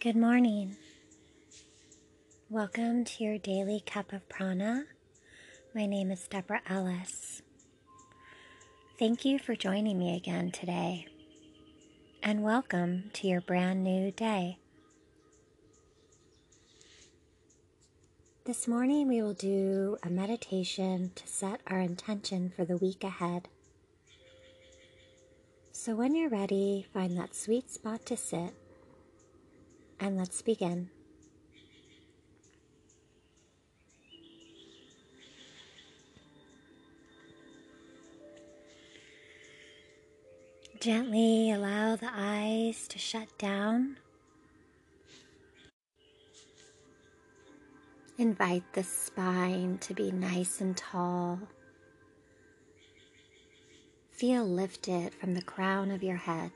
Good morning. Welcome to your daily cup of prana. My name is Deborah Ellis. Thank you for joining me again today, and welcome to your brand new day. This morning, we will do a meditation to set our intention for the week ahead. So, when you're ready, find that sweet spot to sit and let's begin. Gently allow the eyes to shut down. Invite the spine to be nice and tall. Feel lifted from the crown of your head.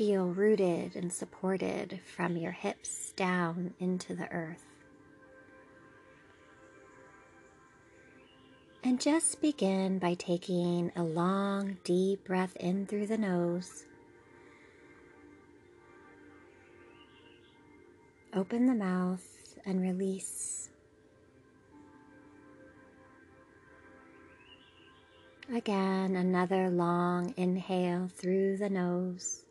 Feel rooted and supported from your hips down into the earth. And just begin by taking a long, deep breath in through the nose. Open the mouth and release. Again, another long inhale through the nose.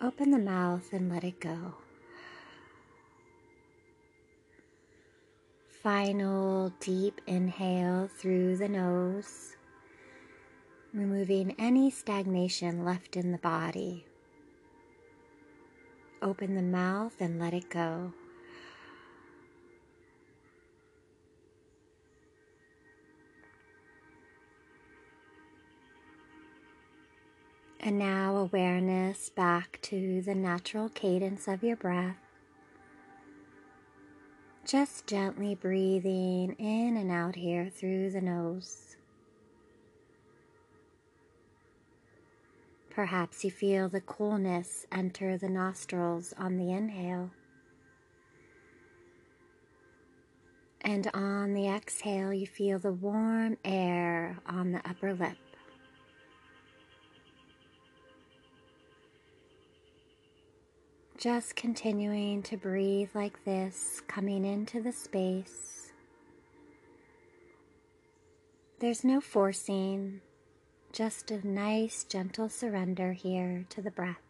Open the mouth and let it go. Final deep inhale through the nose, removing any stagnation left in the body. Open the mouth and let it go. And now awareness back to the natural cadence of your breath. Just gently breathing in and out here through the nose. Perhaps you feel the coolness enter the nostrils on the inhale. And on the exhale, you feel the warm air on the upper lip. Just continuing to breathe like this, coming into the space. There's no forcing, just a nice, gentle surrender here to the breath.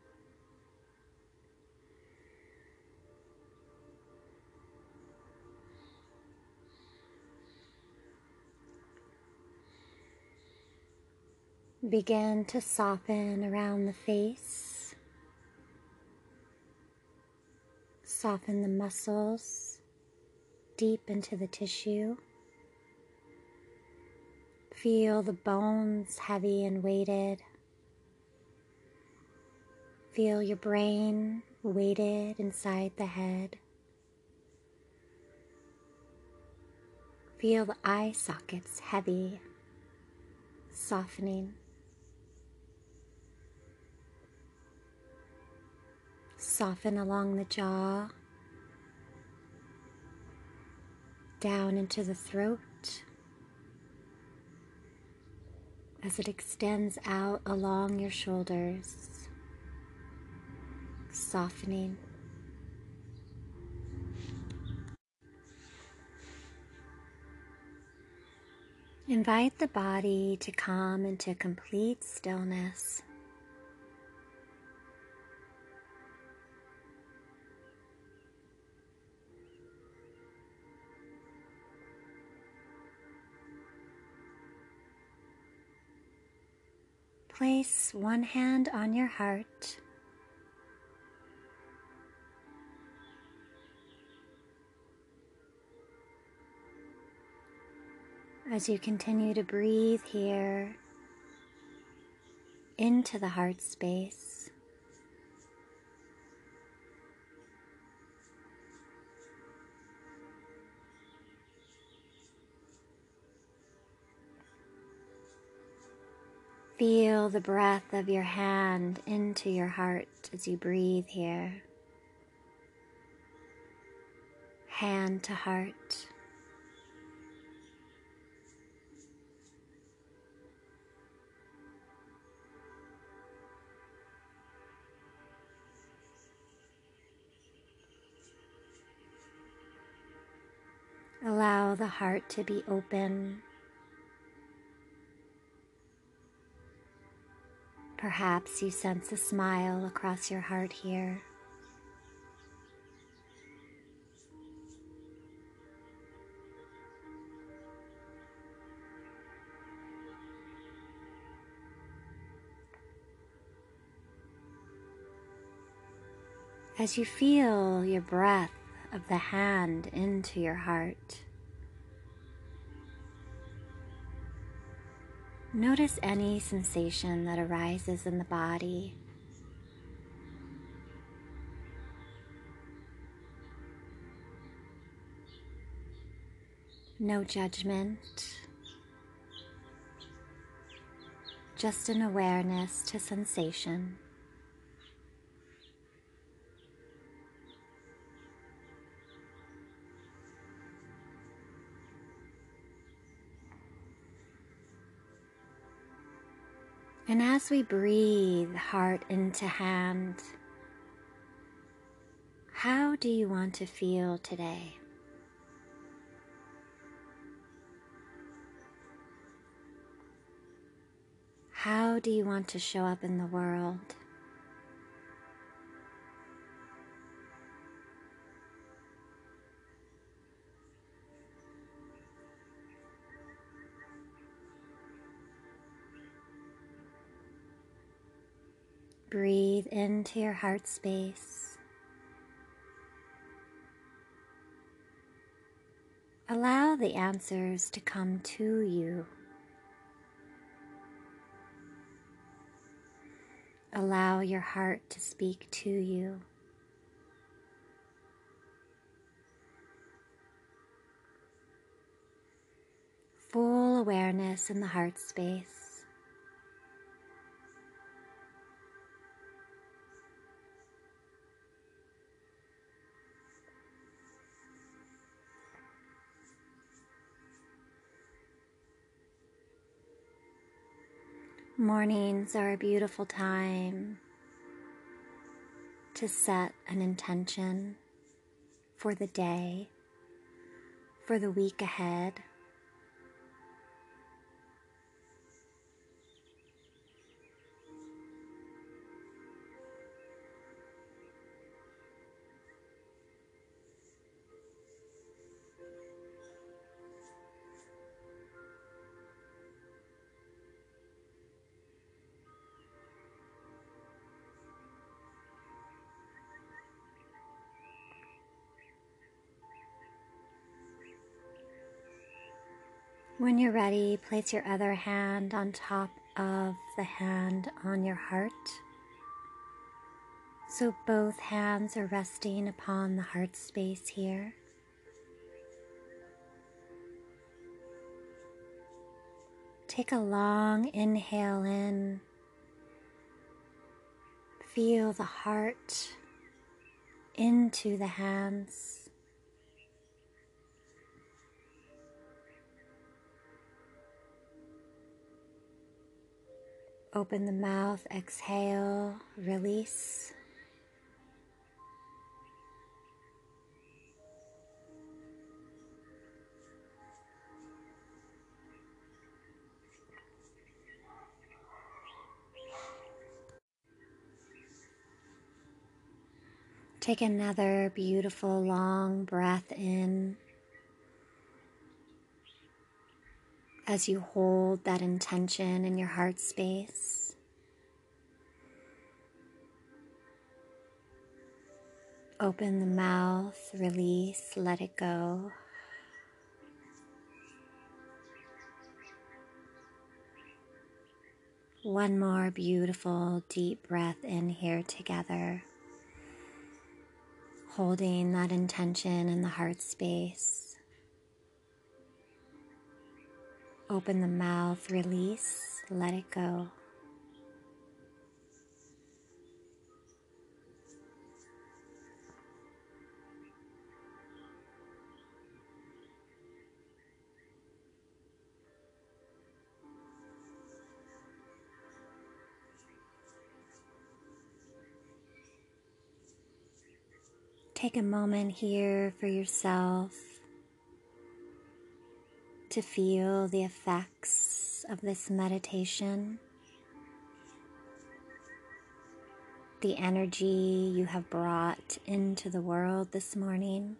Begin to soften around the face. Soften the muscles deep into the tissue. Feel the bones heavy and weighted. Feel your brain weighted inside the head. Feel the eye sockets heavy, softening. Soften along the jaw, down into the throat as it extends out along your shoulders, softening. Invite the body to come into complete stillness. Place one hand on your heart. As you continue to breathe here into the heart space. Feel the breath of your hand into your heart as you breathe here. Hand to heart. Allow the heart to be open. Perhaps you sense a smile across your heart here. As you feel your breath of the hand into your heart, notice any sensation that arises in the body. No judgment, just an awareness to sensation. And as we breathe heart into hand, how do you want to feel today? How do you want to show up in the world? Breathe into your heart space. Allow the answers to come to you. Allow your heart to speak to you. Full awareness in the heart space. Mornings are a beautiful time to set an intention for the day, for the week ahead. When you're ready, place your other hand on top of the hand on your heart. So both hands are resting upon the heart space here. Take a long inhale in. Feel the heart into the hands. Open the mouth, exhale, release. Take another beautiful long breath in. As you hold that intention in your heart space. Open the mouth, release, let it go. One more beautiful deep breath in here together, holding that intention in the heart space. Open the mouth, release, let it go. Take a moment here for yourself to feel the effects of this meditation, the energy you have brought into the world this morning.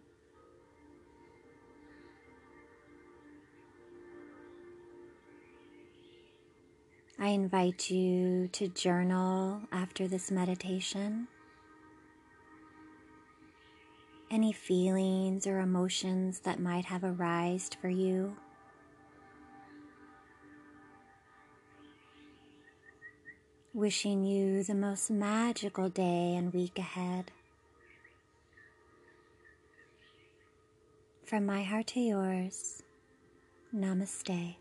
I invite you to journal after this meditation. Any feelings or emotions that might have arisen for you. Wishing you the most magical day and week ahead. From my heart to yours, namaste.